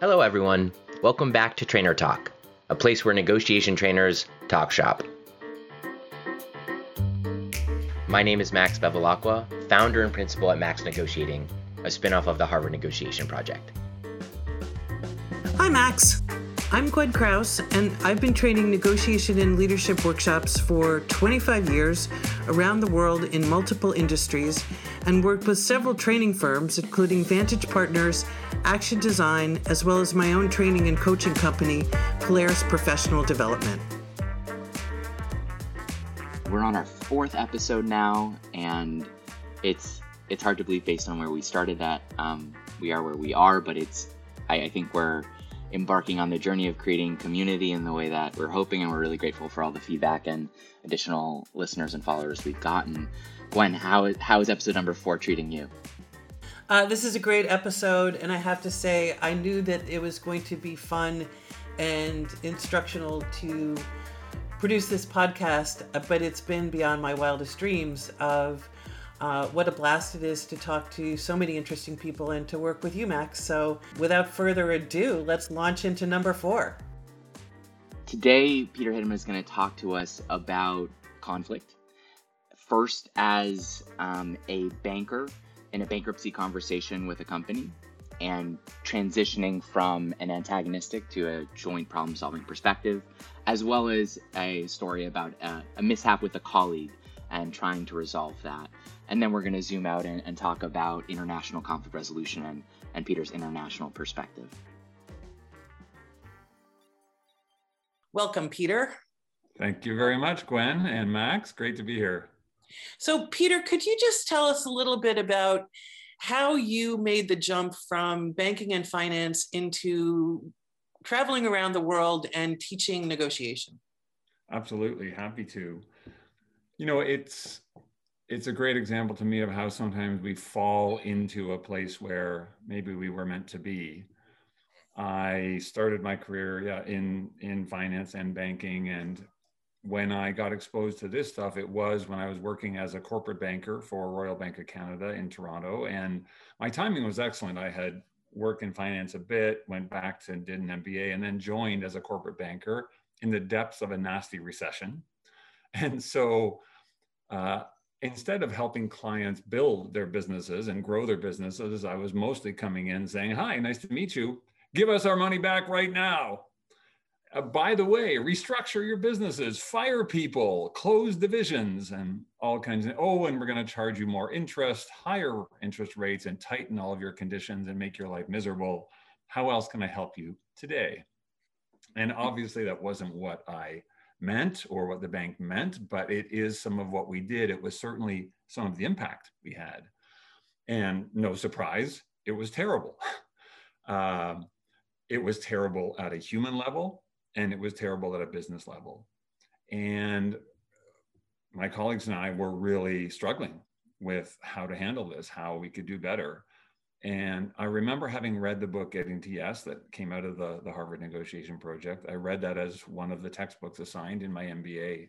Hello, everyone. Welcome back to Trainer Talk, a place where negotiation trainers talk shop. My name is Max Bevilacqua, founder and principal at Max Negotiating, a spinoff of the Harvard Negotiation Project. Hi, Max. I'm Gwen Krause, and I've been training negotiation and leadership workshops for 25 years around the world in multiple industries and worked with several training firms, including Vantage Partners, Action Design, as well as my own training and coaching company, Polaris Professional Development. We're on our fourth episode now, and it's it's hard to believe based on where we started that um, we are where we are, but it's I, I think we're embarking on the journey of creating community in the way that we're hoping, and we're really grateful for all the feedback and additional listeners and followers we've gotten. Gwen, how is, how is episode number four treating you? Uh, this is a great episode, and I have to say, I knew that it was going to be fun and instructional to produce this podcast, but it's been beyond my wildest dreams of uh, what a blast it is to talk to so many interesting people and to work with you, Max. So, without further ado, let's launch into number four. Today, Peter Hiddema is going to talk to us about conflict. First, as um, a banker in a bankruptcy conversation with a company, and transitioning from an antagonistic to a joint problem solving perspective, as well as a story about a, a mishap with a colleague and trying to resolve that. And then we're going to zoom out and, and, talk about international conflict resolution and, and Peter's international perspective. Welcome, Peter. Thank you very much, Gwen and Max. Great to be here. So, Peter, could you just tell us a little bit about how you made the jump from banking and finance into traveling around the world and teaching negotiation? Absolutely, happy to. You know, it's it's a great example to me of how sometimes we fall into a place where maybe we were meant to be. I started my career yeah, in in finance and banking and when I got exposed to this stuff, it was when I was working as a corporate banker for Royal Bank of Canada in Toronto. And my timing was excellent. I had worked in finance a bit, went back to did an MBA, and then joined as a corporate banker in the depths of a nasty recession. And so uh, instead of helping clients build their businesses and grow their businesses, I was mostly coming in saying, Hi, nice to meet you. Give us our money back right now. Uh, by the way, restructure your businesses, fire people, close divisions, and all kinds of. Oh, and we're going to charge you more interest, higher interest rates, and tighten all of your conditions and make your life miserable. How else can I help you today? And obviously, that wasn't what I meant or what the bank meant, but it is some of what we did. It was certainly some of the impact we had. And no surprise, it was terrible. Uh, it was terrible at a human level and it was terrible at a business level. And my colleagues and I were really struggling with how to handle this, how we could do better. And I remember having read the book Getting to Yes that came out of the, the Harvard Negotiation Project. I read that as one of the textbooks assigned in my MBA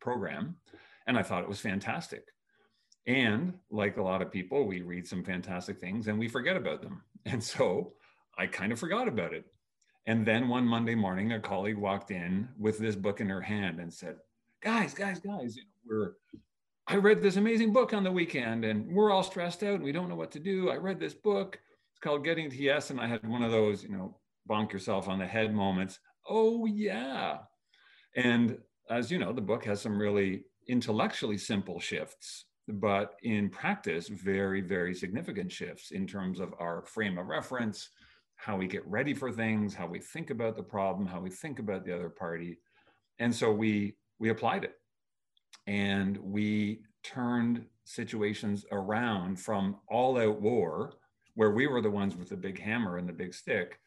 program, and I thought it was fantastic. And like a lot of people, we read some fantastic things and we forget about them. And so I kind of forgot about it. And then one Monday morning, a colleague walked in with this book in her hand and said, "Guys, guys, guys, you know, we're I read this amazing book on the weekend, and we're all stressed out and we don't know what to do. I read this book. It's called Getting to Yes, and I had one of those, you know, bonk yourself on the head moments. Oh yeah, and as you know, the book has some really intellectually simple shifts, but in practice, very, very significant shifts in terms of our frame of reference, how we get ready for things, how we think about the problem, how we think about the other party. And so we we applied it. And we turned situations around from all out war, where we were the ones with the big hammer and the big stick,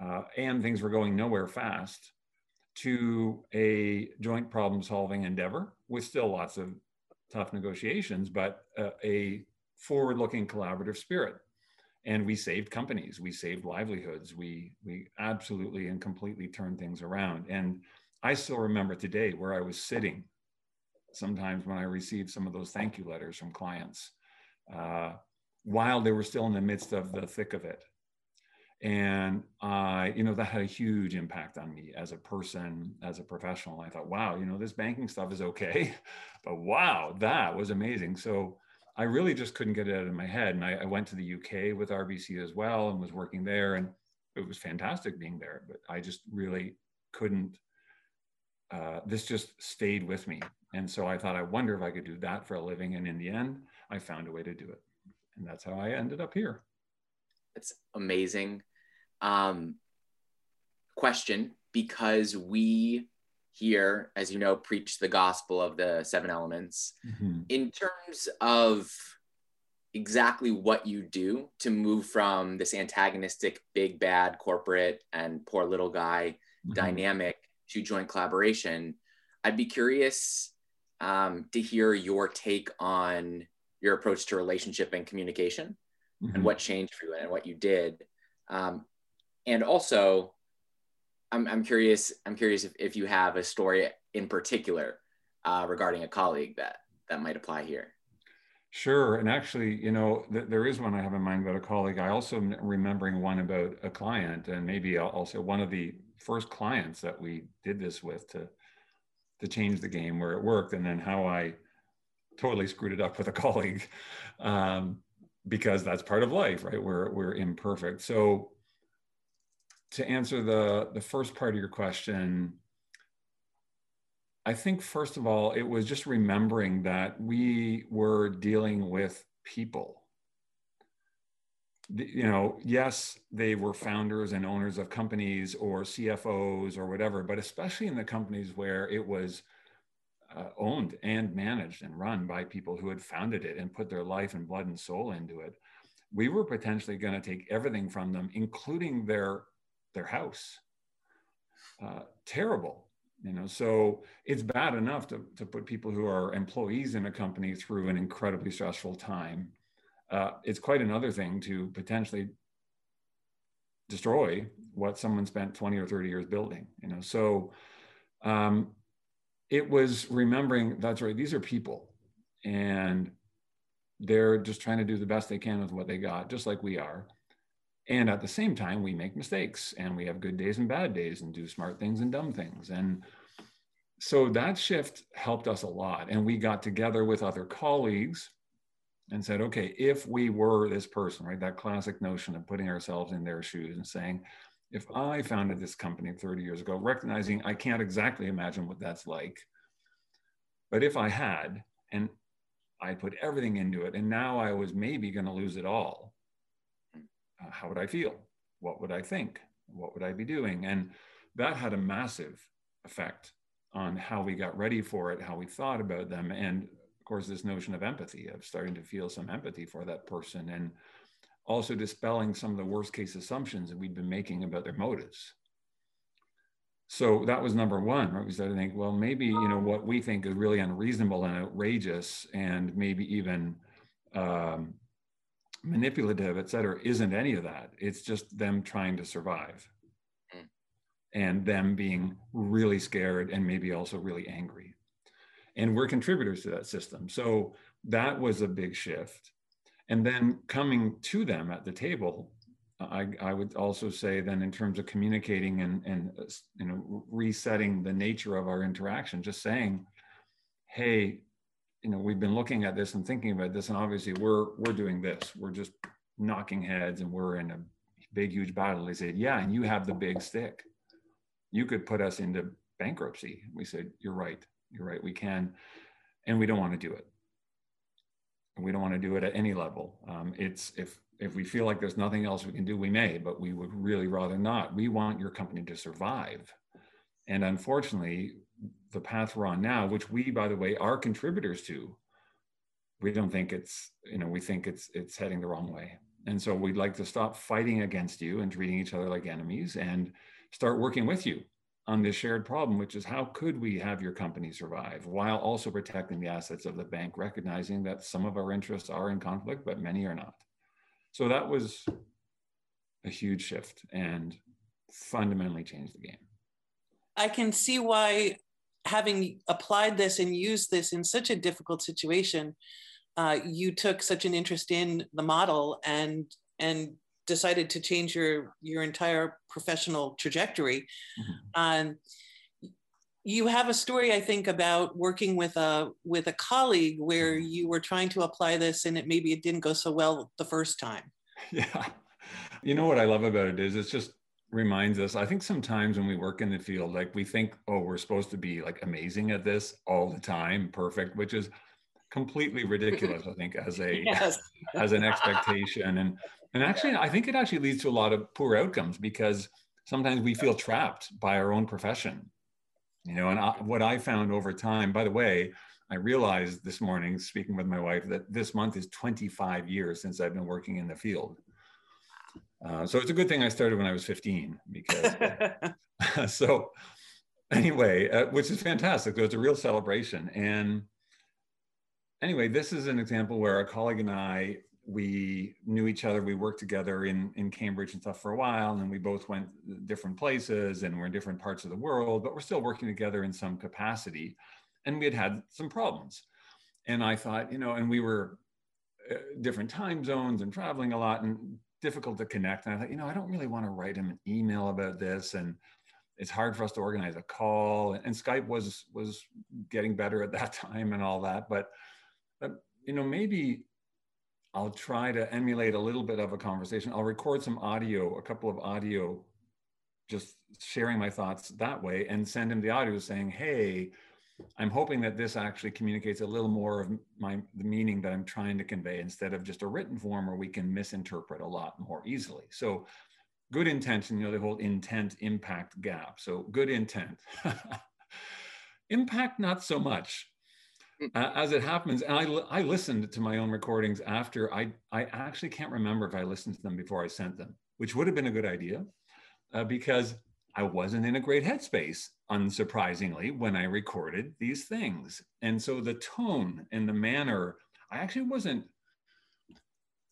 uh, and things were going nowhere fast, to a joint problem solving endeavor with still lots of tough negotiations, but uh, a forward looking collaborative spirit and we saved companies we saved livelihoods we we absolutely and completely turned things around and i still remember today where i was sitting sometimes when i received some of those thank you letters from clients uh, while they were still in the midst of the thick of it and I, you know, that had a huge impact on me as a person, as a professional. I thought, wow, you know, this banking stuff is okay, but wow, that was amazing. So I really just couldn't get it out of my head. And I, I went to the UK with RBC as well and was working there, and it was fantastic being there. But I just really couldn't. Uh, this just stayed with me, and so I thought, I wonder if I could do that for a living. And in the end, I found a way to do it, and that's how I ended up here. It's amazing um, question because we here, as you know, preach the gospel of the seven elements. Mm-hmm. In terms of exactly what you do to move from this antagonistic, big, bad corporate and poor little guy mm-hmm. dynamic to joint collaboration, I'd be curious um, to hear your take on your approach to relationship and communication mm-hmm. and what changed for you and what you did. Um, and also i'm, I'm curious i'm curious if, if you have a story in particular uh, regarding a colleague that that might apply here Sure. And actually, you know, th- there is one I have in mind about a colleague. I also am remembering one about a client, and maybe also one of the first clients that we did this with to to change the game where it worked, and then how I totally screwed it up with a colleague, um, because that's part of life, right? We're we're imperfect. So to answer the the first part of your question i think first of all it was just remembering that we were dealing with people. You know yes they were founders and owners of companies or cfos or whatever but especially in the companies where it was uh, owned and managed and run by people who had founded it and put their life and blood and soul into it we were potentially going to take everything from them including their their house. Uh, terrible, you know. So it's bad enough to, to put people who are employees in a company through an incredibly stressful time. Uh, it's quite another thing to potentially destroy what someone spent 20 or 30 years building, you know. So um, it was remembering that's right, these are people and they're just trying to do the best they can with what they got, just like we are. And at the same time, we make mistakes and we have good days and bad days and do smart things and dumb things. And so that shift helped us a lot. And we got together with other colleagues and said, okay, if we were this person, right, that classic notion of putting ourselves in their shoes and saying, if I founded this company 30 years ago, recognizing I can't exactly imagine what that's like, but if I had, and I put everything into it, and now I was maybe going to lose it all, uh, how would I feel? What would I think? What would I be doing? And that had a massive effect on how we got ready for it, how we thought about them. And of course, this notion of empathy, of starting to feel some empathy for that person and also dispelling some of the worst case assumptions that we'd been making about their motives. So that was number one, right? We started to think, well, maybe, you know, what we think is really unreasonable and outrageous and maybe even um, manipulative, et cetera, isn't any of that. It's just them trying to survive mm. and them being really scared and maybe also really angry. And we're contributors to that system. So that was a big shift. And then coming to them at the table, I, I would also say then in terms of communicating and, and you know resetting the nature of our interaction, just saying, hey, you know we've been looking at this and thinking about this and obviously we're we're doing this. We're just knocking heads and we're in a big huge battle. They said yeah and you have the big stick. You could put us into bankruptcy. We said you're right. You're right. We can and we don't want to do it. We don't want to do it at any level. Um, it's if if we feel like there's nothing else we can do we may but we would really rather not. We want your company to survive. And unfortunately the path we're on now, which we, by the way, are contributors to, we don't think it's, you know, we think it's it's heading the wrong way. And so we'd like to stop fighting against you and treating each other like enemies and start working with you on this shared problem, which is how could we have your company survive while also protecting the assets of the bank, recognizing that some of our interests are in conflict, but many are not. So that was a huge shift and fundamentally changed the game. I can see why having applied this and used this in such a difficult situation, uh, you took such an interest in the model and and decided to change your your entire professional trajectory. Mm-hmm. Um, you have a story, I think, about working with a with a colleague where mm-hmm. you were trying to apply this and it maybe it didn't go so well the first time. Yeah. You know what I love about it is it's just reminds us i think sometimes when we work in the field like we think oh we're supposed to be like amazing at this all the time perfect which is completely ridiculous i think as a yes. as an expectation and and actually i think it actually leads to a lot of poor outcomes because sometimes we feel trapped by our own profession you know and I, what i found over time by the way i realized this morning speaking with my wife that this month is 25 years since i've been working in the field uh, so it's a good thing I started when I was 15 because so anyway, uh, which is fantastic. So it's a real celebration. And anyway, this is an example where a colleague and I, we knew each other. We worked together in, in Cambridge and stuff for a while, and we both went different places and we're in different parts of the world, but we're still working together in some capacity. And we had had some problems. And I thought, you know, and we were uh, different time zones and traveling a lot. And difficult to connect. And I thought, you know, I don't really want to write him an email about this. And it's hard for us to organize a call. And, and Skype was was getting better at that time and all that. But, but you know, maybe I'll try to emulate a little bit of a conversation. I'll record some audio, a couple of audio, just sharing my thoughts that way, and send him the audio saying, "Hey, I'm hoping that this actually communicates a little more of my the meaning that I'm trying to convey instead of just a written form where we can misinterpret a lot more easily. So good intention, you know, the whole intent impact gap. So good intent. impact not so much. Uh, as it happens, and I, I listened to my own recordings after I, I actually can't remember if I listened to them before I sent them, which would have been a good idea uh, because I wasn't in a great headspace, unsurprisingly, when I recorded these things. And so the tone and the manner, I actually wasn't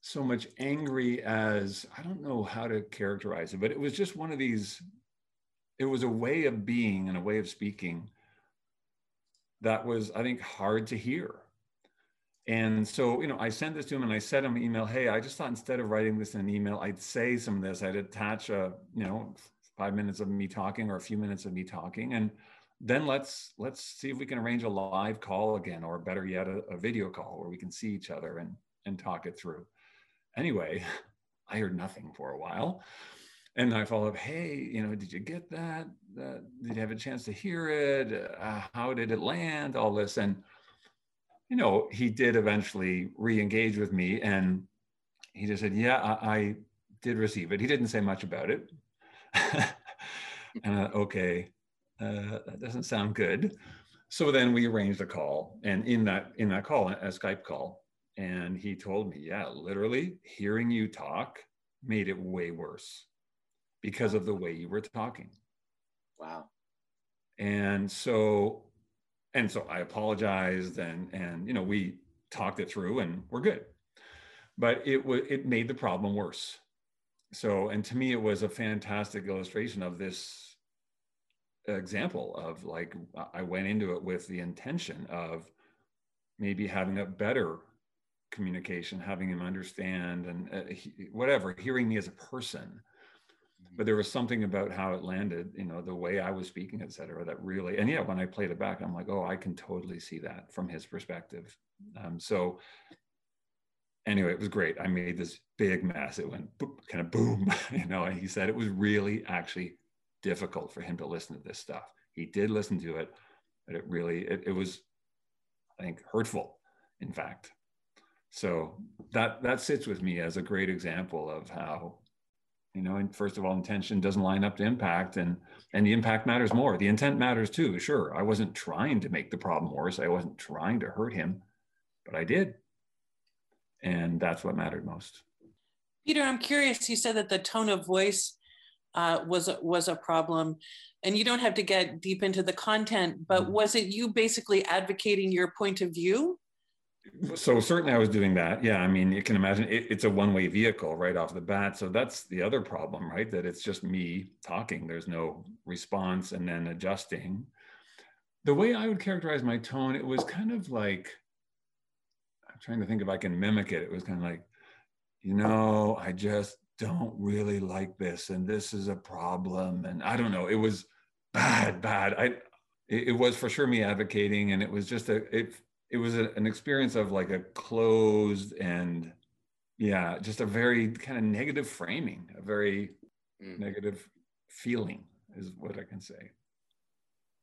so much angry as I don't know how to characterize it, but it was just one of these, it was a way of being and a way of speaking that was, I think, hard to hear. And so, you know, I sent this to him and I sent him an email, hey, I just thought instead of writing this in an email, I'd say some of this, I'd attach a, you know, five minutes of me talking or a few minutes of me talking. And then let's let's see if we can arrange a live call again or better yet a, a video call where we can see each other and and talk it through. Anyway i heard nothing for a while. And i followed up hey you know did you get that? Uh, did you have a chance to hear it? Uh, how did it land? All this. And you know he did eventually re-engage with me and he just said yeah I, I did receive it. He didn't say much about it and okay, uh, that doesn't sound good. So then we arranged a call, and in that in that call, a Skype call, and he told me, yeah, literally hearing you talk made it way worse because of the way you were talking. Wow. And so, and so I apologized, and and you know we talked it through, and we're good. But it was it made the problem worse so and to me it was a fantastic illustration of this example of like i went into it with the intention of maybe having a better communication having him understand and uh, he, whatever hearing me as a person mm-hmm. but there was something about how it landed you know the way i was speaking et cetera that really and yeah when i played it back i'm like oh i can totally see that from his perspective um, so anyway, it was great. I made this big mess. It went boop, kind of boom, you know. And he said it was really actually difficult for him to listen to this stuff. He did listen to it, but it really it, it was, I think, hurtful. In fact, so that that sits with me as a great example of how you know and first of all intention doesn't line up to impact and and the impact matters more the intent matters too sure i wasn't trying to make the problem worse i wasn't trying to hurt him but i did and that's what mattered most. Peter, I'm curious. You said that the tone of voice uh, was was a problem, and you don't have to get deep into the content. But mm-hmm. was it you basically advocating your point of view? So certainly, I was doing that. Yeah, I mean, you can imagine it, it's a one-way vehicle right off the bat. So that's the other problem, right? That it's just me talking. There's no response, and then adjusting. The way I would characterize my tone, it was kind of like trying to think if I can mimic it. It was kind of like, you know, I just don't really like this and this is a problem and i don't know it was bad bad i it, it was for sure me advocating and it was just a it it was a, an experience of like a closed and yeah just a very kind of negative framing a very mm. negative feeling is what i can say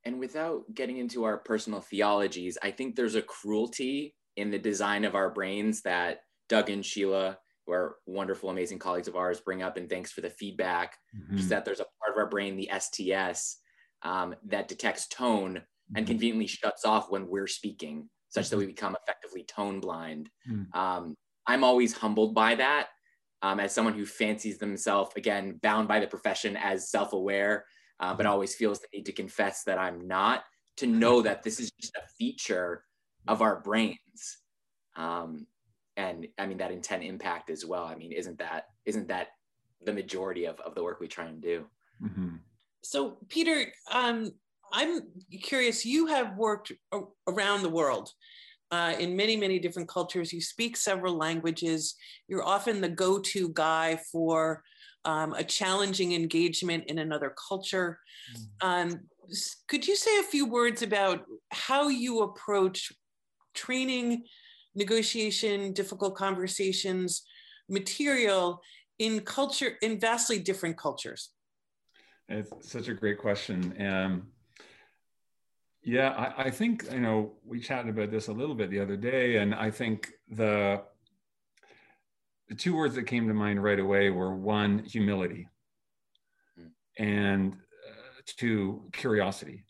and without getting into our personal theologies i think there's a cruelty in the design of our brains that doug and sheila who are wonderful amazing colleagues of ours bring up and thanks for the feedback mm-hmm. just that there's a part of our brain the sts um, that detects tone mm-hmm. and conveniently shuts off when we're speaking such mm-hmm. that we become effectively tone blind mm. um, i'm always humbled by that um, as someone who fancies themselves again bound by the profession as self-aware uh, but mm-hmm. always feels the need to confess that i'm not to know that this is just a feature of our brains um, and i mean that intent impact as well i mean isn't that isn't that the majority of, of the work we try and do mm-hmm. so peter um, i'm curious you have worked around the world uh, in many, many different cultures. You speak several languages. You're often the go to guy for um, a challenging engagement in another culture. Mm. Um, could you say a few words about how you approach training, negotiation, difficult conversations, material in culture, in vastly different cultures? It's such a great question. Um, yeah, I, I, think you know we chatted about this a little bit the other day, and I think the the two words that came to mind right away were one, humility, mm. and uh, two, curiosity.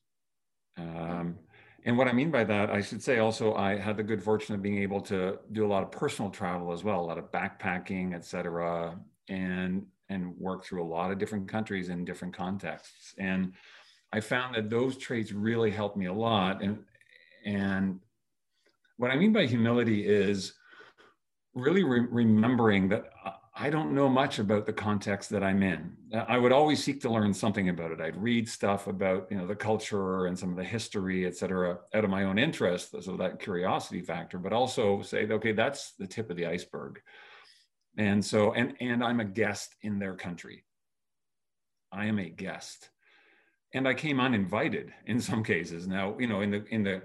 Um, and what I mean by that, I should say also, I had the good fortune of being able to do a lot of personal travel as well, a lot of backpacking, et cetera, and and work through a lot of different countries in different contexts. And I found that those traits really helped me a lot. And and what I mean by humility is really re- remembering that uh, I don't know much about the context that I'm in. I would always seek to learn something about it. I'd read stuff about you know the culture and some of the history, et cetera, out of my own interest, so that curiosity factor. But also say, okay, that's the tip of the iceberg. And so, and and I'm a guest in their country. I am a guest, and I came uninvited in some cases. Now, you know, in the in the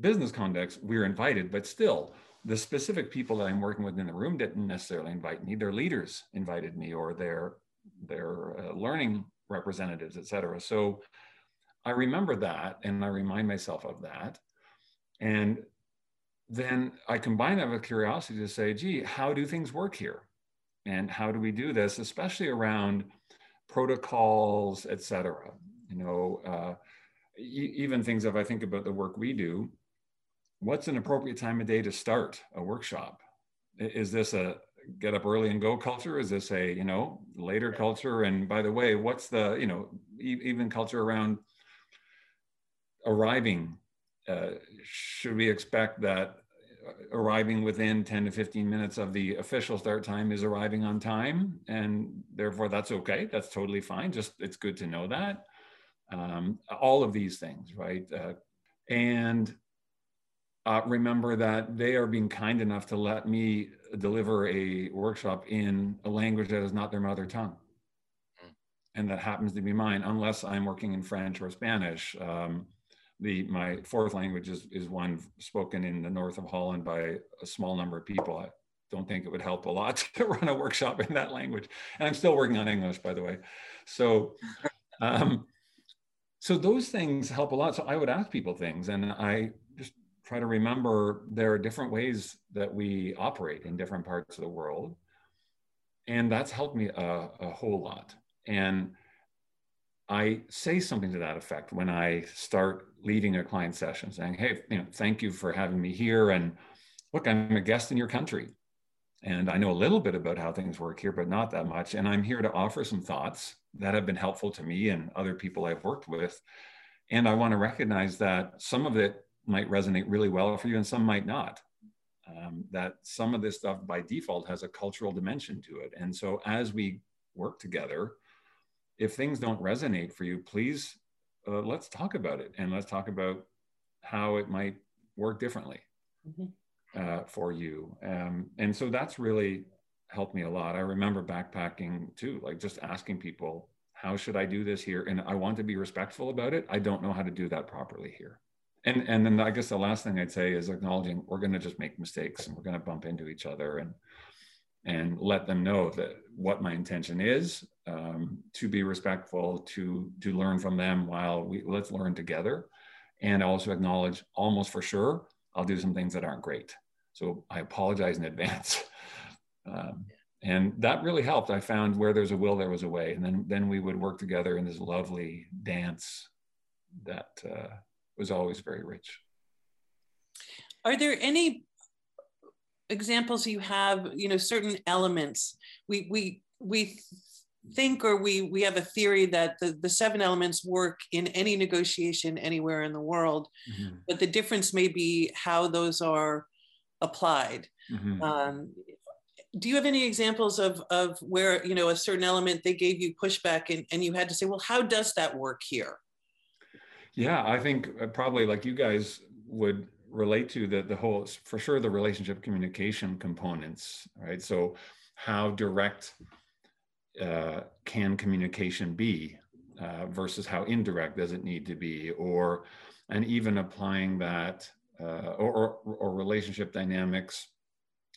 business context, we we're invited, but still the specific people that I'm working with in the room didn't necessarily invite me. Their leaders invited me, or their their uh, learning representatives, et cetera. So I remember that, and I remind myself of that, and then I combine that with curiosity to say, "Gee, how do things work here, and how do we do this, especially around protocols, et cetera." You know, uh, even things if I think about the work we do, what's an appropriate time of day to start a workshop? Is this a get up early and go culture? Is this a, you know, later culture? And by the way, what's the, you know, e- even culture around arriving? Uh, should we expect that arriving within 10 to 15 minutes of the official start time is arriving on time? And therefore that's okay. That's totally fine. Just it's good to know that. Um, all of these things, right? Uh, and uh, remember that they are being kind enough to let me deliver a workshop in a language that is not their mother tongue. Hmm. And that happens to be mine, unless I'm working in French or Spanish. Um, the my fourth language is, is one spoken in the north of Holland by a small number of people. I don't think it would help a lot to run a workshop in that language. And I'm still working on English, by the way. So, um, so those things help a lot. So I would ask people things, and I try to remember there are different ways that we operate in different parts of the world. And that's helped me a, a whole lot. And I say something to that effect when I start leading a client session, saying, "Hey, you know, thank you for having me here, and look, I'm a guest in your country, and I know a little bit about how things work here, but not that much. And I'm here to offer some thoughts that have been helpful to me and other people I've worked with. And I want to recognize that some of it might resonate really well for you and some might not. Um, that some of this stuff by default has a cultural dimension to it. And so as we work together, if things don't resonate for you, please uh, let's talk about it and let's talk about how it might work differently mm-hmm. uh, for you. Um, and so that's really helped me a lot. I remember backpacking too, like just asking people, how should I do this here? And I want to be respectful about it. I don't know how to do that properly here. And and then I guess the last thing I'd say is acknowledging we're going to just make mistakes and we're going to bump into each other and and let them know that what my intention is um, to be respectful to to learn from them while we let's learn together. And also acknowledge almost for sure i'll do some things that aren't great. So i apologize in advance. Um, and that really helped. I found where there's a will there was a way. And then then we would work together in this lovely dance that uh, was always very rich are there any examples you have you know certain elements we we we think or we we have a theory that the, the seven elements work in any negotiation anywhere in the world mm-hmm. but the difference may be how those are applied mm-hmm. um, do you have any examples of of where you know a certain element they gave you pushback and, and you had to say well how does that work here yeah i think uh, probably like you guys would relate to the the whole for sure the relationship communication components right? So how direct uh, can communication be uh, versus how indirect does it need to be? Or and even applying that uh, or, or, or relationship dynamics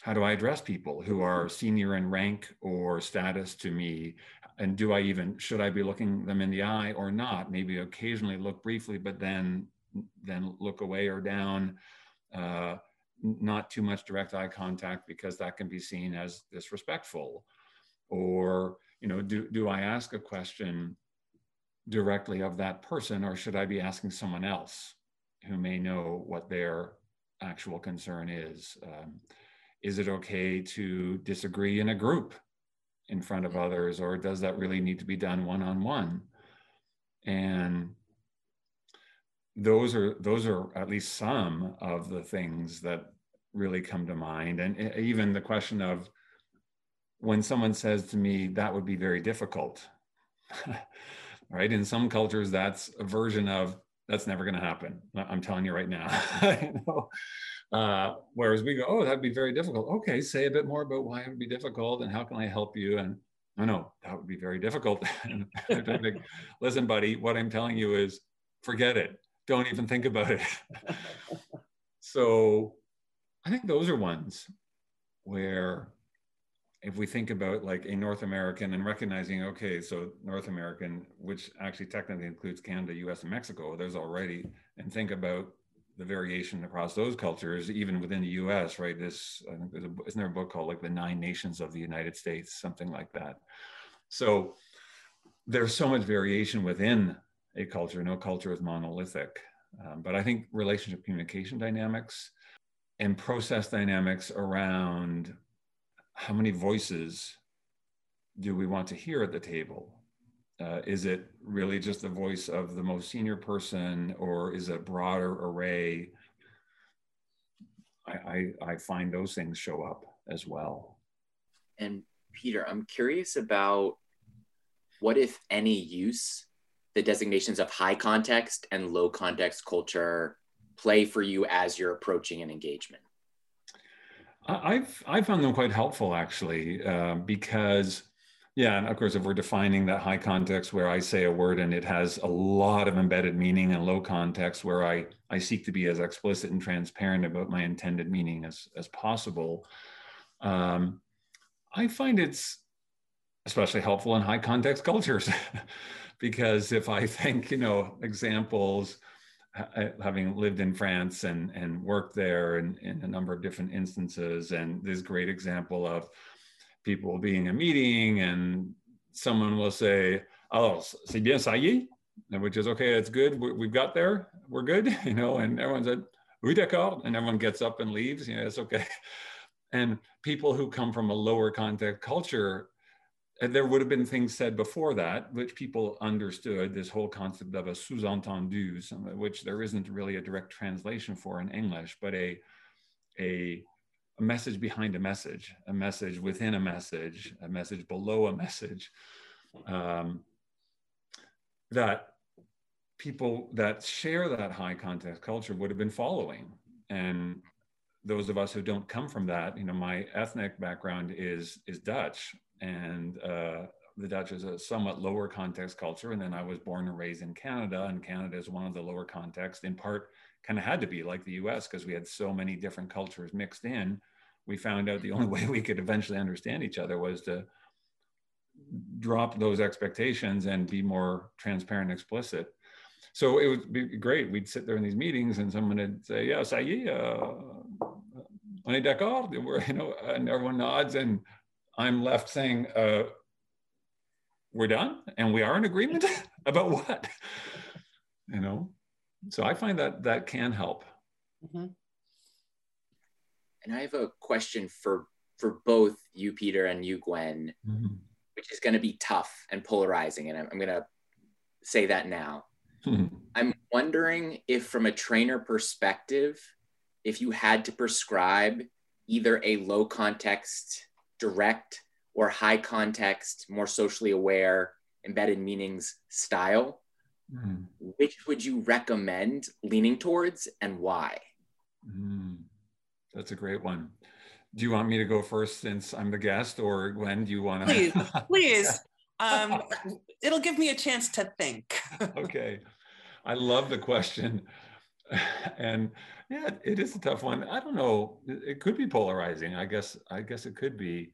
how do i address people who are senior in rank or status to me and do i even should i be looking them in the eye or not? Maybe occasionally look briefly but then then look away or down. Uh, not too much direct eye contact because that can be seen as disrespectful. Or you know do, do i ask a question directly of that person or should i be asking someone else who may know what their actual concern is? Um, is it okay to disagree in a group in front of mm-hmm. others or does that really need to be done one-on-one? And those are those are at least some of the things that really come to mind. And even the question of when someone says to me that would be very difficult right? In some cultures that's a version of that's never going to happen i'm telling you right now you know? Uh, whereas we go oh that'd be very difficult. Okay say a bit more about why it would be difficult and how can i help you? And no no that would be very difficult. Listen buddy what i'm telling you is forget it. Don't even think about it. so I think those are ones where if we think about like a North American and recognizing, okay, so North American, which actually technically includes Canada, US, and Mexico, there's already, and think about the variation across those cultures, even within the US, right? This, I think there's a, isn't there a book called like The Nine Nations of the United States, something like that. So there's so much variation within a culture. No culture is monolithic. Um, but I think relationship communication dynamics and process dynamics around how many voices do we want to hear at the table? Uh, is it really just the voice of the most senior person, or is it a broader array? I, I, I find those things show up as well. And Peter, I'm curious about what, if any, use the designations of high context and low context culture play for you as you're approaching an engagement? I've I found them quite helpful actually uh, because yeah, and of course if we're defining that high context where I say a word and it has a lot of embedded meaning, and low context where I I seek to be as explicit and transparent about my intended meaning as as possible, um, I find it's especially helpful in high context cultures. because if I think, you know, examples, having lived in France and, and worked there in, in a number of different instances, and this great example of people being a meeting and someone will say, oh, c'est bien ça which is okay, it's good, we've got there, we're good, you know, and everyone said, oui d'accord, and everyone gets up and leaves, you know, it's okay. And people who come from a lower context culture there would have been things said before that which people understood this whole concept of a sous-entendu which there isn't really a direct translation for in english but a, a a message behind a message a message within a message a message below a message um, that people that share that high context culture would have been following and those of us who don't come from that, you know, my ethnic background is is Dutch, and uh, the Dutch is a somewhat lower context culture. And then I was born and raised in Canada, and Canada is one of the lower context. In part, kind of had to be like the U.S. because we had so many different cultures mixed in. We found out the only way we could eventually understand each other was to drop those expectations and be more transparent and explicit so it would be great. We'd sit there in these meetings and someone would say, yeah, ça y est, on est d'accord, you know, and everyone nods and I'm left saying, uh, we're done and we are in agreement about what, you know? So I find that that can help. Mm-hmm. And I have a question for for both you, Peter, and you, Gwen, mm-hmm. which is going to be tough and polarizing, and I'm, I'm going to say that now. I'm wondering if, from a trainer perspective, if you had to prescribe either a low context, direct, or high context, more socially aware, embedded meanings style, mm. which would you recommend leaning towards and why? Mm. That's a great one. Do you want me to go first since I'm the guest, or Gwen, do you want to? Please, please. Um, it'll give me a chance to think. okay. I love the question. And yeah, it is a tough one. I don't know. It could be polarizing. I guess, I guess it could be.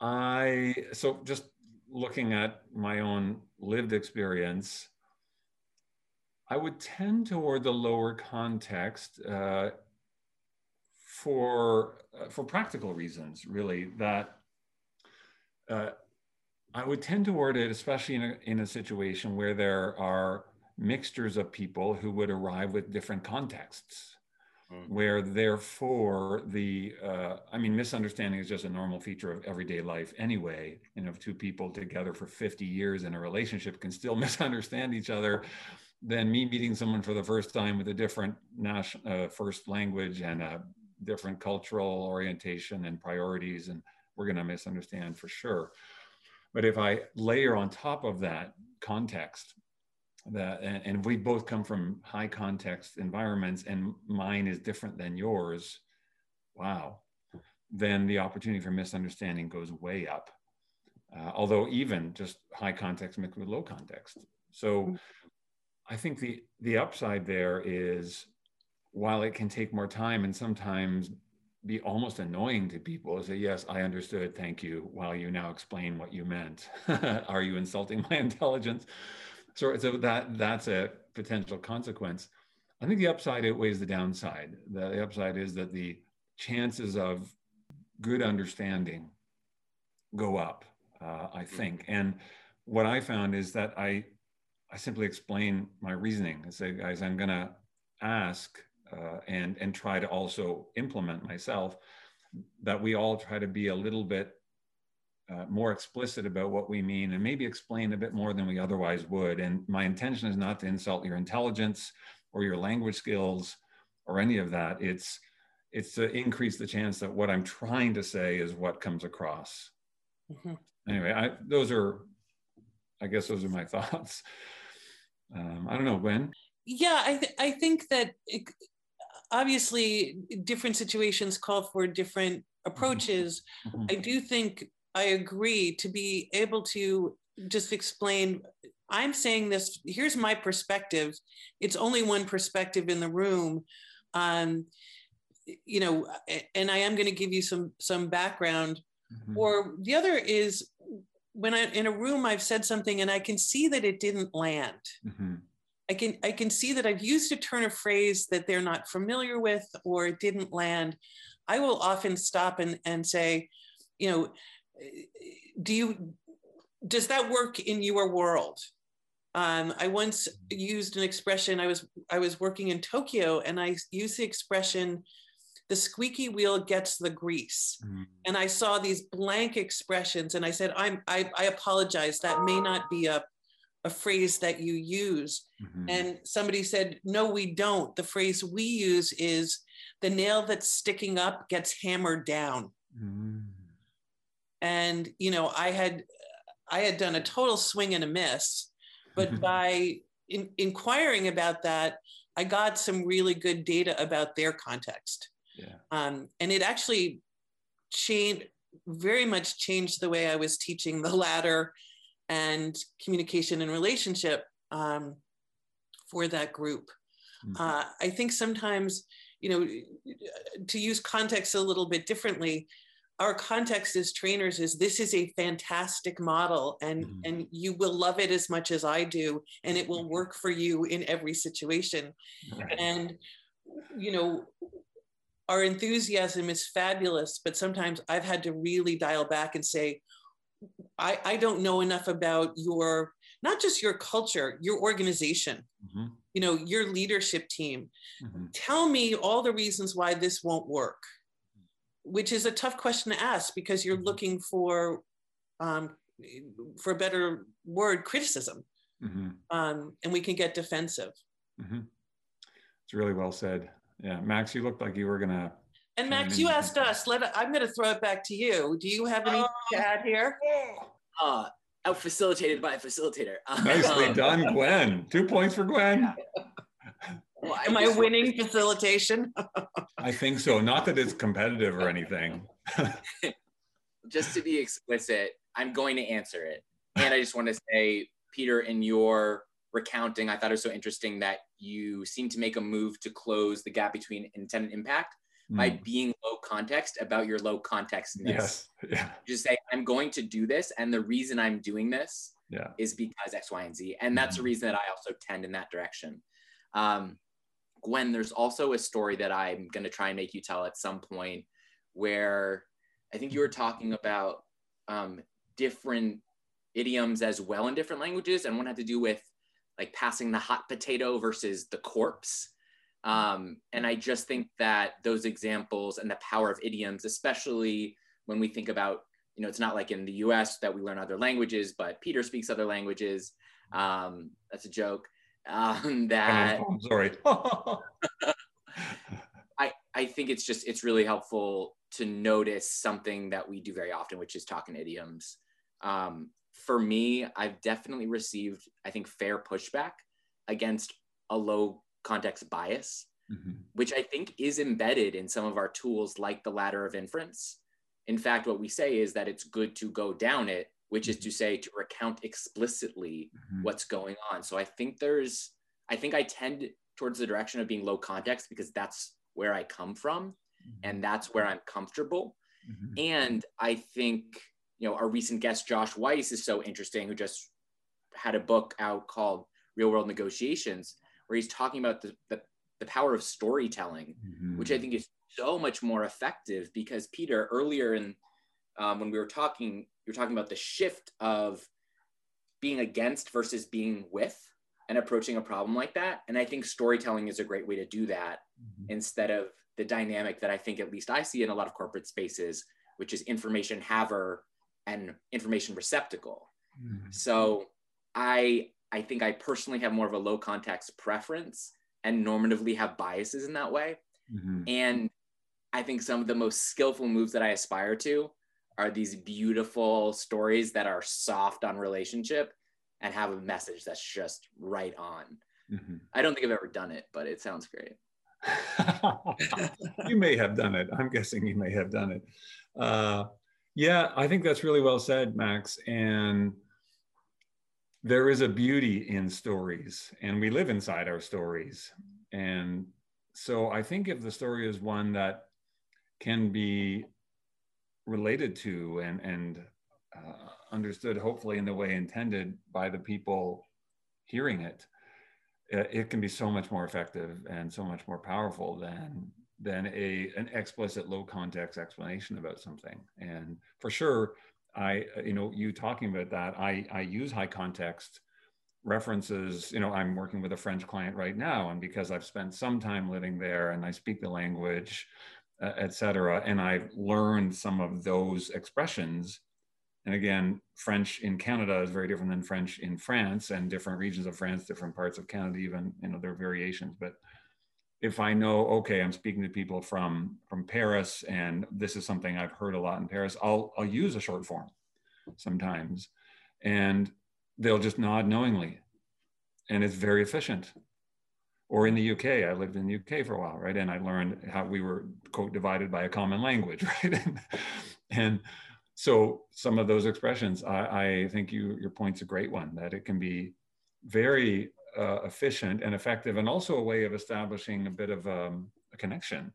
I, so just looking at my own lived experience, I would tend toward the lower context uh, for uh, for practical reasons, really. That uh, I would tend toward it, especially in a, in a situation where there are mixtures of people who would arrive with different contexts. Where therefore the uh, i mean misunderstanding is just a normal feature of everyday life anyway and if two people together for 50 years in a relationship can still misunderstand each other then me meeting someone for the first time with a different national uh, first language and a different cultural orientation and priorities and we're going to misunderstand for sure. But if i layer on top of that context that and we both come from high context environments and mine is different than yours wow then the opportunity for misunderstanding goes way up. Uh, although even just high context mixed with low context. So i think the the upside there is while it can take more time and sometimes be almost annoying to people to say yes i understood. Thank you. While you now explain what you meant. Are you insulting my intelligence so, so that that's a potential consequence. I think the upside outweighs the downside. The upside is that the chances of good understanding go up. Uh, I mm-hmm. think, and what I found is that I I simply explain my reasoning. I say, guys, I'm going to ask uh, and and try to also implement myself that we all try to be a little bit uh, more explicit about what we mean and maybe explain a bit more than we otherwise would. And my intention is not to insult your intelligence or your language skills or any of that. It's it's to increase the chance that what I'm trying to say is what comes across. Mm-hmm. Anyway, I, those are, I guess, those are my thoughts. Um, I don't know, Gwen. Yeah, I th- I think that it, obviously different situations call for different mm-hmm. approaches. Mm-hmm. I do think I agree to be able to just explain I'm saying this, here's my perspective. It's only one perspective in the room. Um, you know, and I am going to give you some some background. Mm-hmm. Or the other is when I in a room I've said something and I can see that it didn't land. Mm-hmm. I can I can see that I've used a turn of phrase that they're not familiar with or it didn't land. I will often stop and, and say, you know, do you does that work in your world? Um, i once used an expression i was i was working in tokyo and i used the expression the squeaky wheel gets the grease. Mm-hmm. and i saw these blank expressions and i said i'm i, I apologize. That may not be a, a phrase that you use. Mm-hmm. and somebody said no we don't. The phrase we use is the nail that's sticking up gets hammered down. Mm-hmm and you know i had i had done a total swing and a miss but mm-hmm. by in, inquiring about that i got some really good data about their context Yeah. Um, and it actually changed very much changed the way I was teaching the ladder and communication and relationship um, for that group. Mm-hmm. Uh, I think sometimes, you know, to use context a little bit differently, our context as trainers is this is a fantastic model and mm-hmm. and you will love it as much as I do and it will work for you in every situation. Right. And you know, our enthusiasm is fabulous, but sometimes I've had to really dial back and say, I, I don't know enough about your, not just your culture, your organization, mm-hmm. you know, your leadership team. Mm-hmm. Tell me all the reasons why this won't work, which is a tough question to ask because you're mm-hmm. looking for, um, for a better word, criticism. Mm-hmm. Um, and we can get defensive. Mm-hmm. It's really well said. Yeah, Max, you looked like you were gonna. And Max, you asked us. Let I'm gonna throw it back to you. Do you have anything uh, to add here? Uh, out facilitated by a facilitator. Nicely um, done, Gwen. Two points for Gwen. Well, Am I winning facilitation? I think so. Not that it's competitive or anything. just to be explicit, I'm going to answer it. And I just want to say, Peter, in your recounting, I thought it was so interesting that you seem to make a move to close the gap between intent and impact mm. by being low context about your low contextness. Yes. Yeah. Just say, I'm going to do this. And the reason I'm doing this yeah. is because X, Y, and Z. And that's mm. the reason that I also tend in that direction. Um, Gwen, there's also a story that I'm going to try and make you tell at some point where I think you were talking about um, different idioms as well in different languages. And one had to do with like passing the hot potato versus the corpse. Um, and I just think that those examples and the power of idioms, especially when we think about, you know, it's not like in the US that we learn other languages, but Peter speaks other languages. Um, that's a joke. Um, that I'm sorry. I, I think it's just, it's really helpful to notice something that we do very often, which is talking idioms. Um, for me, I've definitely received, I think, fair pushback against a low context bias, mm-hmm. which I think is embedded in some of our tools like the ladder of inference. In fact, what we say is that it's good to go down it, which is to mm-hmm. say to recount explicitly mm-hmm. what's going on. So I think there's, I think I tend towards the direction of being low context because that's where I come from mm-hmm. and that's where I'm comfortable. Mm-hmm. And I think you know, our recent guest, Josh Weiss, is so interesting, who just had a book out called Real World Negotiations, where he's talking about the, the, the power of storytelling, mm-hmm. which I think is so much more effective because Peter, earlier in um, when we were talking, you're talking about the shift of being against versus being with and approaching a problem like that. And I think storytelling is a great way to do that mm-hmm. instead of the dynamic that I think at least I see in a lot of corporate spaces, which is information haver and information receptacle. Mm-hmm. So I I think I personally have more of a low context preference and normatively have biases in that way. Mm-hmm. And I think some of the most skillful moves that I aspire to are these beautiful stories that are soft on relationship and have a message that's just right on. Mm-hmm. I don't think I've ever done it, but it sounds great. you may have done it. I'm guessing you may have done it. Uh, yeah, I think that's really well said, Max. And there is a beauty in stories, and we live inside our stories. And so I think if the story is one that can be related to and, and uh, understood, hopefully, in the way intended by the people hearing it, uh, it can be so much more effective and so much more powerful than than a an explicit low context explanation about something. And for sure, I you know you talking about that, I I use high context references you know i'm working with a french client right now and because i've spent some time living there and i speak the language uh, et cetera. And i've learned some of those expressions. And again french in canada is very different than french in france and different regions of france different parts of canada even you know there are variations. But if I know, okay, I'm speaking to people from from Paris, and this is something I've heard a lot in Paris, I'll I'll use a short form sometimes, and they'll just nod knowingly, and it's very efficient. Or in the UK, I lived in the UK for a while, right? And I learned how we were quote divided by a common language, right? and, and so some of those expressions, I, I, think you, your point's a great one that it can be very uh, efficient and effective, and also a way of establishing a bit of um, a connection,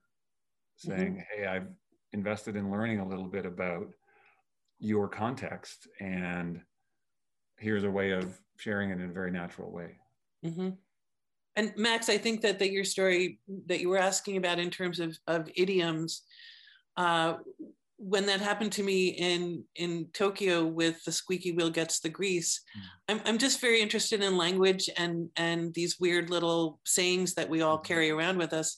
saying, mm-hmm. "Hey, I've invested in learning a little bit about your context, and here's a way of sharing it in a very natural way." Mm-hmm. And Max, I think that, that your story that you were asking about in terms of, of idioms, uh, when that happened to me in in Tokyo with the squeaky wheel gets the grease, mm. I'm, I'm just very interested in language and and these weird little sayings that we all mm-hmm. carry around with us.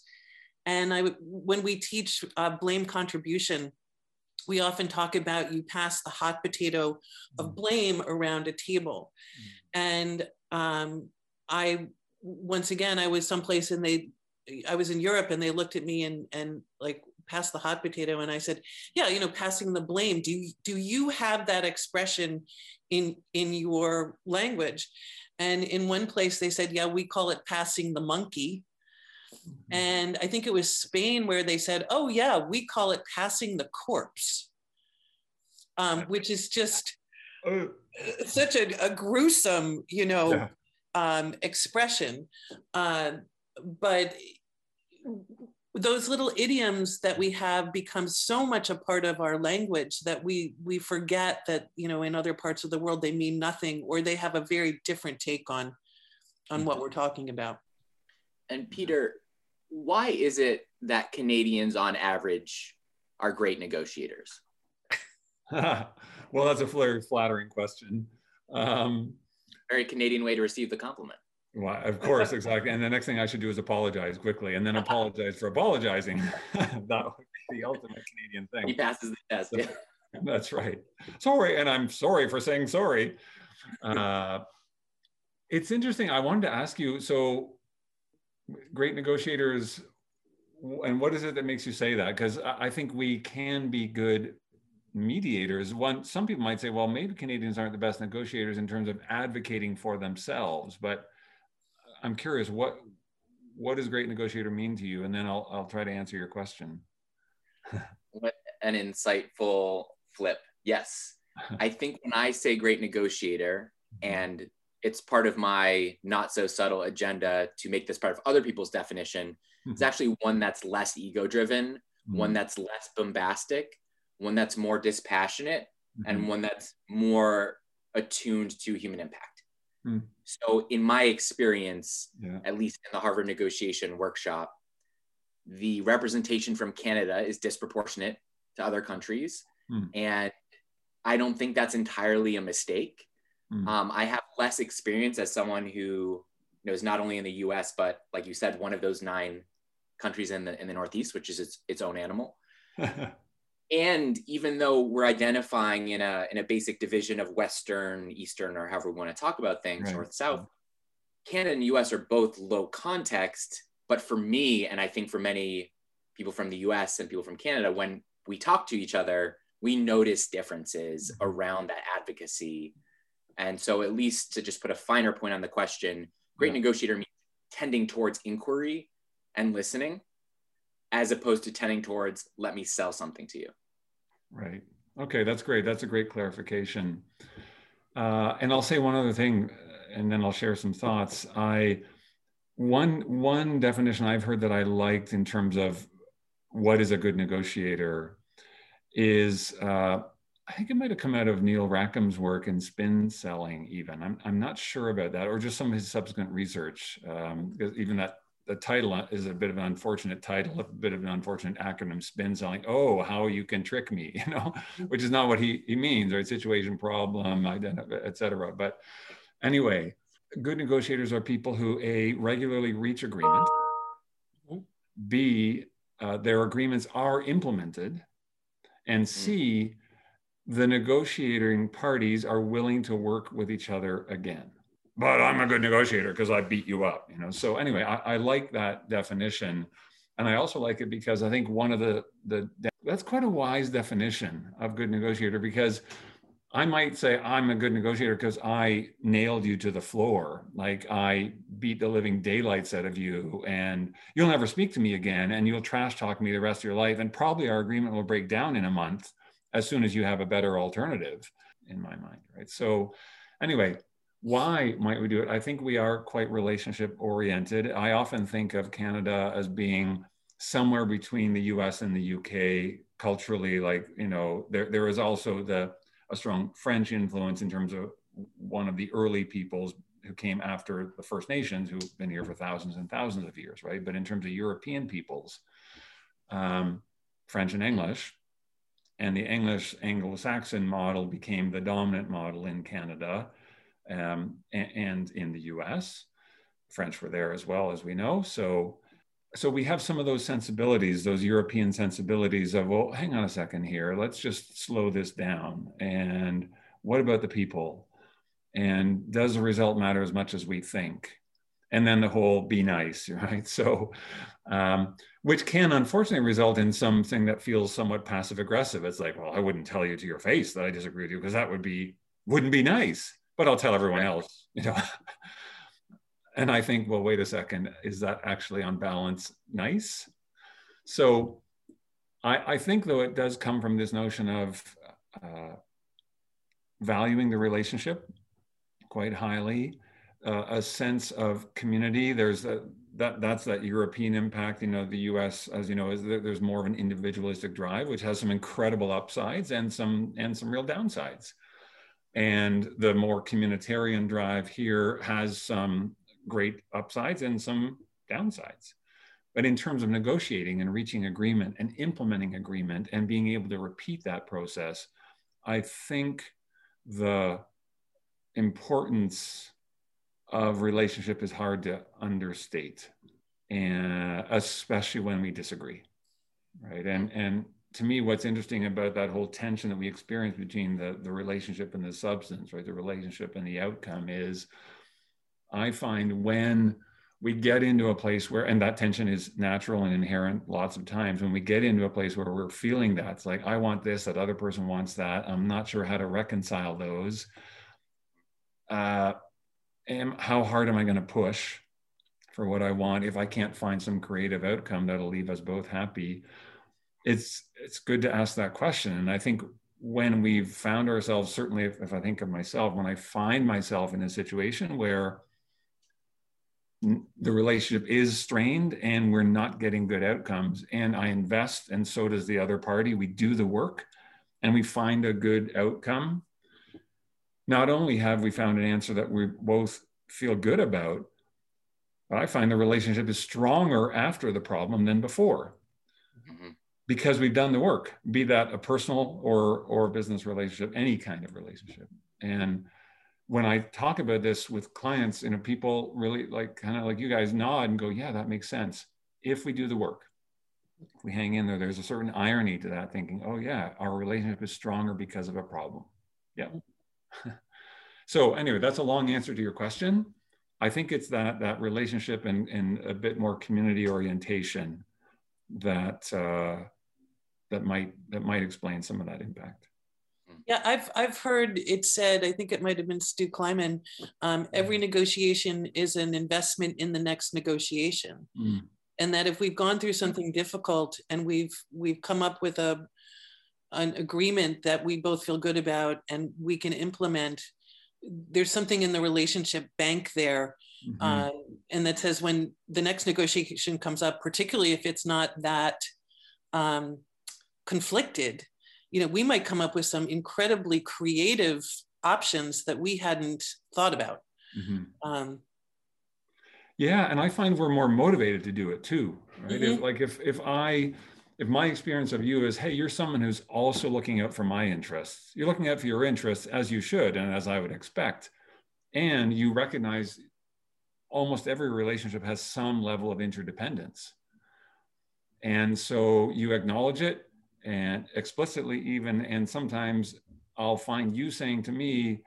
And I when we teach uh, blame contribution, we often talk about you pass the hot potato of mm. blame around a table, mm. and um, I once again, I was someplace and they, I was in Europe and they looked at me and and like passed the hot potato and I said, yeah, you know, passing the blame. Do you, do you have that expression in in your language? And in one place they said, yeah, we call it passing the monkey. Mm-hmm. And I think it was Spain where they said, oh yeah, we call it passing the corpse, um, which is just oh. such a, a gruesome, you know, yeah um, expression. Uh, but those little idioms that we have become so much a part of our language that we we forget that you know in other parts of the world they mean nothing or they have a very different take on on what we're talking about. And peter why is it that canadians on average are great negotiators? Well that's a very flattering question. Um, very Canadian way to receive the compliment. Well, of course, exactly. And the next thing I should do is apologize quickly and then apologize for apologizing. that would be the ultimate Canadian thing. He passes the test. Yeah. That's right. Sorry. And I'm sorry for saying sorry. Uh, it's interesting. I wanted to ask you so, great negotiators, and what is it that makes you say that? Because I think we can be good mediators one some people might say well maybe canadians aren't the best negotiators in terms of advocating for themselves but i'm curious what what does great negotiator mean to you? And then i'll, I'll try to answer your question. What an insightful flip. Yes. I think when i say great negotiator mm-hmm. and it's part of my not so subtle agenda to make this part of other people's definition it's actually one that's less ego driven one mm-hmm. that's less bombastic one that's more dispassionate, mm-hmm. and one that's more attuned to human impact. Mm. So, in my experience, yeah. at least in the Harvard negotiation workshop, the representation from Canada is disproportionate to other countries. Mm. And I don't think that's entirely a mistake. Mm. Um, I have less experience as someone who knows not only in the US, but like you said, one of those nine countries in the in the Northeast, which is its, its own animal. and even though we're identifying in a in a basic division of western eastern or however we want to talk about things right. north south canada and us are both low context but for me and i think for many people from the us and people from canada when we talk to each other we notice differences mm-hmm. around that advocacy and so at least to just put a finer point on the question great yeah. negotiator means tending towards inquiry and listening as opposed to tending towards let me sell something to you Right. Okay, that's great. That's a great clarification. Uh, and I'll say one other thing, and then I'll share some thoughts. I one one definition I've heard that I liked in terms of what is a good negotiator is uh, I think it might have come out of Neil Rackham's work in spin selling. Even I'm I'm not sure about that, or just some of his subsequent research. Um, even that the title is a bit of an unfortunate title, a bit of an unfortunate acronym spin selling. Oh, how you can trick me, you know, mm-hmm. which is not what he, he means, right? Situation, problem, identify, etc. But anyway, good negotiators are people who a regularly reach agreement. Mm-hmm. B, uh, their agreements are implemented, and C, mm. the negotiating parties are willing to work with each other again but I'm a good negotiator because I beat you up, you know. So anyway, I, I, like that definition, and I also like it because I think one of the the that's quite a wise definition of good negotiator because I might say I'm a good negotiator because I nailed you to the floor. Like I beat the living daylights out of you, and you'll never speak to me again, and you'll trash talk me the rest of your life. And probably our agreement will break down in a month as soon as you have a better alternative, in my mind. Right. So, anyway, why might we do it? I think we are quite relationship oriented. I often think of Canada as being somewhere between the US and the UK culturally. Like, you know, there, there is also the a strong French influence in terms of one of the early peoples who came after the First Nations, who've been here for thousands and thousands of years, right? But in terms of European peoples, um, French and English, and the English Anglo-Saxon model became the dominant model in Canada um, and, and, in the U.S. French were there as well, as we know. So so we have some of those sensibilities, those European sensibilities of, well, hang on a second here, let's just slow this down. And what about the people? And does the result matter as much as we think? And then the whole be nice, right? So, um, which can unfortunately result in something that feels somewhat passive aggressive. It's like, well, I wouldn't tell you to your face that I disagree with you because that would be wouldn't be nice, but I'll tell everyone else, you know. And I think, well, wait a second, is that actually on balance nice? So I, I think, though, it does come from this notion of uh, valuing the relationship quite highly, uh, a sense of community. There's a, that that's that European impact. You know, the U.S. as you know, is there, there's more of an individualistic drive, which has some incredible upsides and some and some real downsides. And the more communitarian drive here has some great upsides and some downsides. But in terms of negotiating and reaching agreement and implementing agreement and being able to repeat that process, I think the importance of relationship is hard to understate, and especially when we disagree, right? And and to me, what's interesting about that whole tension that we experience between the the relationship and the substance, right? The relationship and the outcome is I find when we get into a place where, and that tension is natural and inherent lots of times, when we get into a place where we're feeling that, it's like, I want this, that other person wants that. I'm not sure how to reconcile those. Uh, and how hard am I going to push for what I want if I can't find some creative outcome that'll leave us both happy? It's it's good to ask that question. And I think when we've found ourselves, certainly if, if I think of myself, when I find myself in a situation where the relationship is strained and we're not getting good outcomes and i invest and so does the other party we do the work and we find a good outcome not only have we found an answer that we both feel good about but i find the relationship is stronger after the problem than before mm-hmm. Because we've done the work be that a personal or or business relationship any kind of relationship and when I talk about this with clients, you know, people really like kind of like you guys nod and go, yeah, that makes sense. If we do the work, if we hang in there, there's a certain irony to that thinking, oh yeah, our relationship is stronger because of a problem. Yeah. so anyway, that's a long answer to your question. I think it's that that relationship and, and a bit more community orientation that uh, that might that might explain some of that impact. Yeah, I've I've heard it said. I think it might have been Stu Kliman. Um, every mm. negotiation is an investment in the next negotiation, mm. and that if we've gone through something difficult and we've we've come up with a an agreement that we both feel good about and we can implement, there's something in the relationship bank there, mm-hmm. uh, and that says when the next negotiation comes up, particularly if it's not that um, conflicted you know, we might come up with some incredibly creative options that we hadn't thought about. Mm-hmm. Um, yeah, and I find we're more motivated to do it too, right? Mm-hmm. If, like if if I if my experience of you is, hey, you're someone who's also looking out for my interests. You're looking out for your interests as you should and as I would expect, and you recognize almost every relationship has some level of interdependence. And so you acknowledge it, and explicitly even and sometimes i'll find you saying to me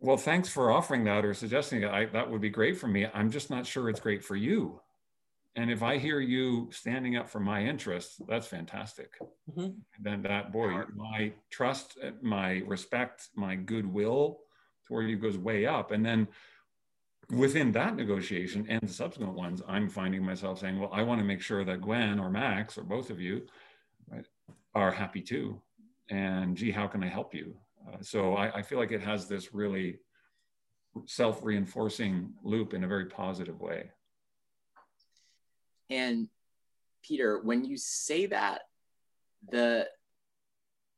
well thanks for offering that or suggesting that I, that would be great for me i'm just not sure it's great for you And if I hear you standing up for my interests, that's fantastic. Mm-hmm. Then that boy, my trust, my respect, my goodwill toward you goes way up. And then within that negotiation and the subsequent ones, I'm finding myself saying, well, I want to make sure that Gwen or Max or both of you are happy too. And gee, how can I help you? Uh, so I, I feel like it has this really self-reinforcing loop in a very positive way. And Peter, when you say that, the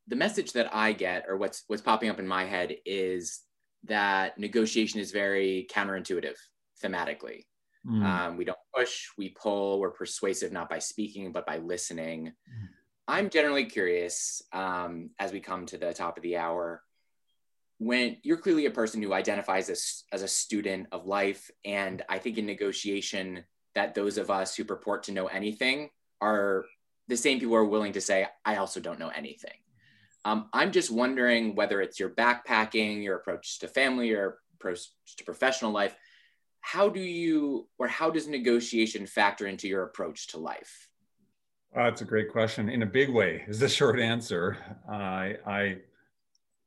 the message that I get, or what's what's popping up in my head, is that negotiation is very counterintuitive thematically. Mm. Um, we don't push, we pull, we're persuasive not by speaking, but by listening. Mm. I'm generally curious um, as we come to the top of the hour when you're clearly a person who identifies as, as a student of life. And I think in negotiation, that those of us who purport to know anything are the same people who are willing to say, I also don't know anything. Um, I'm just wondering whether it's your backpacking, your approach to family, your approach to professional life. How do you, or how does negotiation factor into your approach to life? Uh, that's a great question. In a big way, is the short answer. I, I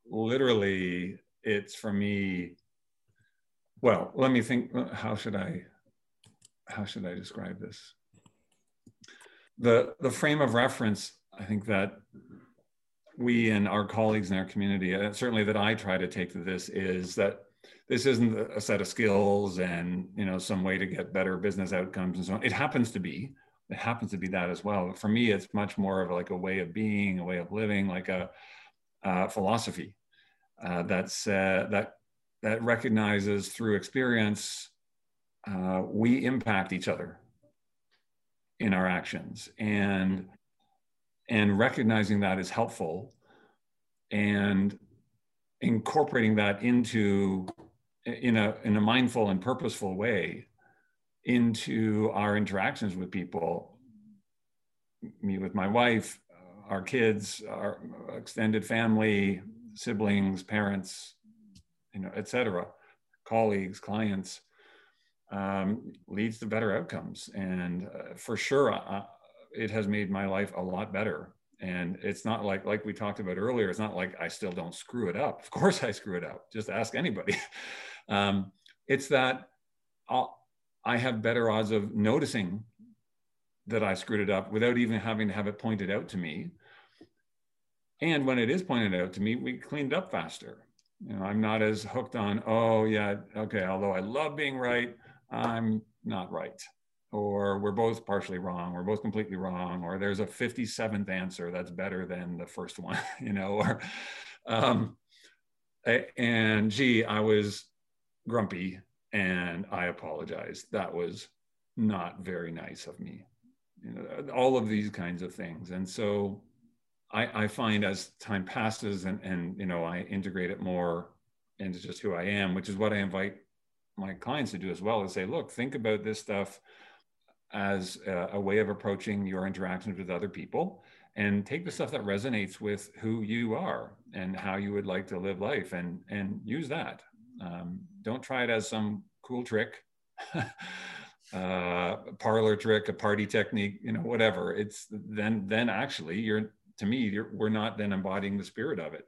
literally, it's for me. Well, let me think. How should I, how should I describe this? The the frame of reference. I think that we and our colleagues in our community, and uh, certainly that I try to take to this, is that this isn't a set of skills and you know some way to get better business outcomes and so on. It happens to be. It happens to be that as well. For me, it's much more of like a way of being, a way of living, like a, a philosophy uh, that's uh, that that recognizes through experience uh, we impact each other in our actions and and recognizing that is helpful and incorporating that into in a in a mindful and purposeful way into our interactions with people. Me with my wife our kids our extended family siblings parents you know etc colleagues clients um, leads to better outcomes. And uh, for sure uh, it has made my life a lot better. And it's not like like we talked about earlier it's not like i still don't screw it up. Of course i screw it up. Just ask anybody. Um, it's that I'll, i have better odds of noticing that i screwed it up without even having to have it pointed out to me. And when it is pointed out to me we cleaned up faster. You know i'm not as hooked on oh yeah okay although i love being right i'm not right. Or we're both partially wrong, we're both completely wrong, or there's a 57th answer that's better than the first one, you know, or, um, and gee, I was grumpy and I apologize. That was not very nice of me. You know, all of these kinds of things. And so I, I find as time passes and, and, you know, I integrate it more into just who I am, which is what I invite my clients to do as well, is say, look, think about this stuff as a, a way of approaching your interactions with other people and take the stuff that resonates with who you are and how you would like to live life and and use that um, don't try it as some cool trick uh, parlor trick a party technique you know whatever it's then then actually you're to me you're, we're not then embodying the spirit of it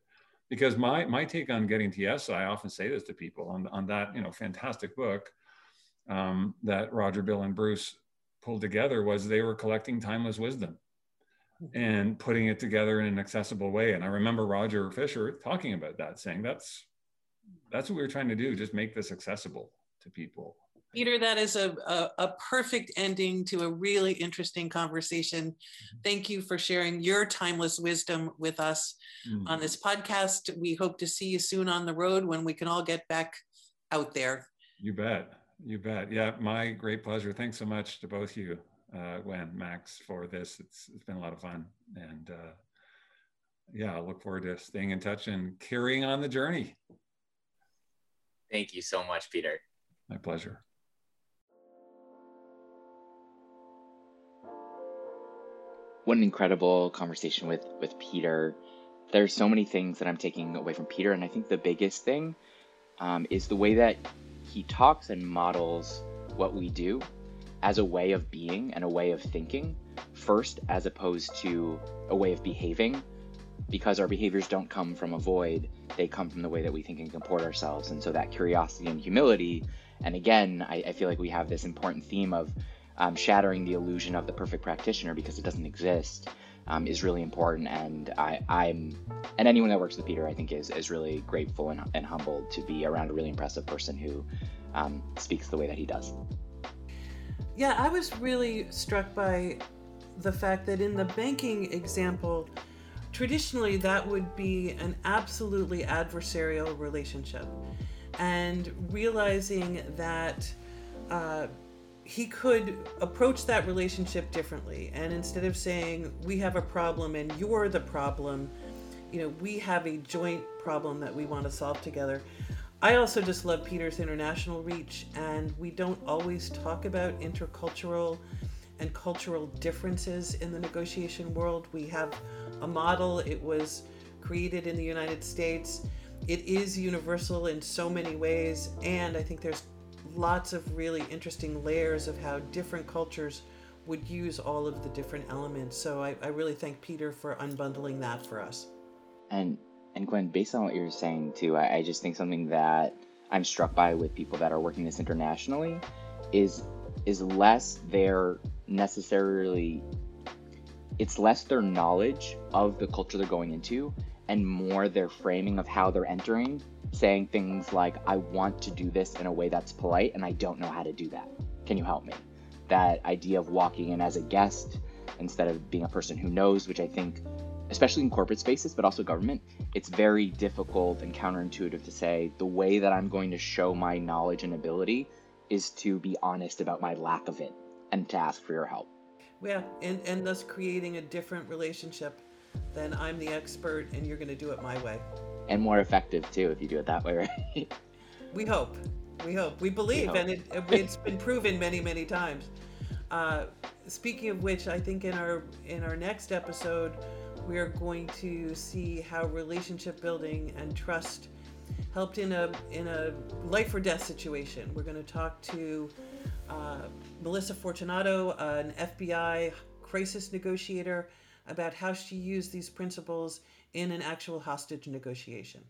because my my take on getting yes i often say this to people on, on that you know fantastic book um, that roger bill and bruce pulled together was they were collecting timeless wisdom and putting it together in an accessible way. And I remember Roger Fisher talking about that, saying that's that's what we were trying to do, just make this accessible to people. Peter, that is a, a, a, perfect ending to a really interesting conversation. Mm-hmm. Thank you for sharing your timeless wisdom with us mm-hmm. on this podcast. We hope to see you soon on the road when we can all get back out there. You bet. You bet. Yeah, my great pleasure. Thanks so much to both you, uh, Gwen, Max, for this. It's it's been a lot of fun, and uh, yeah, I look forward to staying in touch and carrying on the journey. Thank you so much, Peter. My pleasure. What an incredible conversation with with Peter. There's so many things that I'm taking away from Peter, and I think the biggest thing um, is the way that he talks and models what we do as a way of being and a way of thinking first, as opposed to a way of behaving, because our behaviors don't come from a void, they come from the way that we think and comport ourselves. And so that curiosity and humility, and again, I, I feel like we have this important theme of um, shattering the illusion of the perfect practitioner because it doesn't exist. Um, is really important, and I, I'm, and anyone that works with Peter, I think, is is really grateful and, and humbled to be around a really impressive person who um, speaks the way that he does. Yeah, I was really struck by the fact that in the banking example, traditionally that would be an absolutely adversarial relationship. And realizing that uh, he could approach that relationship differently. And instead of saying, we have a problem and you're the problem, you know, we have a joint problem that we want to solve together. I also just love Peter's international reach, and we don't always talk about intercultural and cultural differences in the negotiation world. We have a model, it was created in the United States. It is universal in so many ways, and I think there's lots of really interesting layers of how different cultures would use all of the different elements. So I, I really thank Peter for unbundling that for us. And and Gwen, based on what you're saying too, I, I just think something that I'm struck by with people that are working this internationally is is less their necessarily it's less their knowledge of the culture they're going into and more their framing of how they're entering saying things like, I want to do this in a way that's polite and I don't know how to do that. Can you help me? That idea of walking in as a guest instead of being a person who knows, which I think, especially in corporate spaces, but also government, it's very difficult and counterintuitive to say the way that I'm going to show my knowledge and ability is to be honest about my lack of it and to ask for your help. Yeah, and, and thus creating a different relationship than I'm the expert and you're going to do it my way and more effective too if you do it that way, right? we hope. We hope. We believe, we hope. and it, it's been proven many, many times. Uh, speaking of which, I think in our in our next episode, we are going to see how relationship building and trust helped in a in a life or death situation. We're going to talk to uh, Melissa Fortunato, an FBI crisis negotiator, about how she used these principles in an actual hostage negotiation.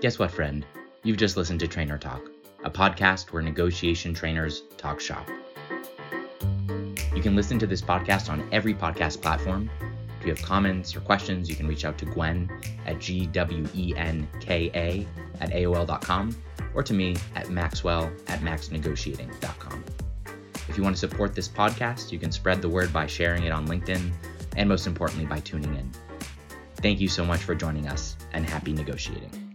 Guess what, friend? You've just listened to Trainer Talk, a podcast where negotiation trainers talk shop. You can listen to this podcast on every podcast platform. If you have comments or questions, you can reach out to Gwen at G-W-E-N-K-A at AOL.com or to me at Maxwell at maxnegotiating.com. If you want to support this podcast, you can spread the word by sharing it on LinkedIn, and most importantly, by tuning in. Thank you so much for joining us, and happy negotiating.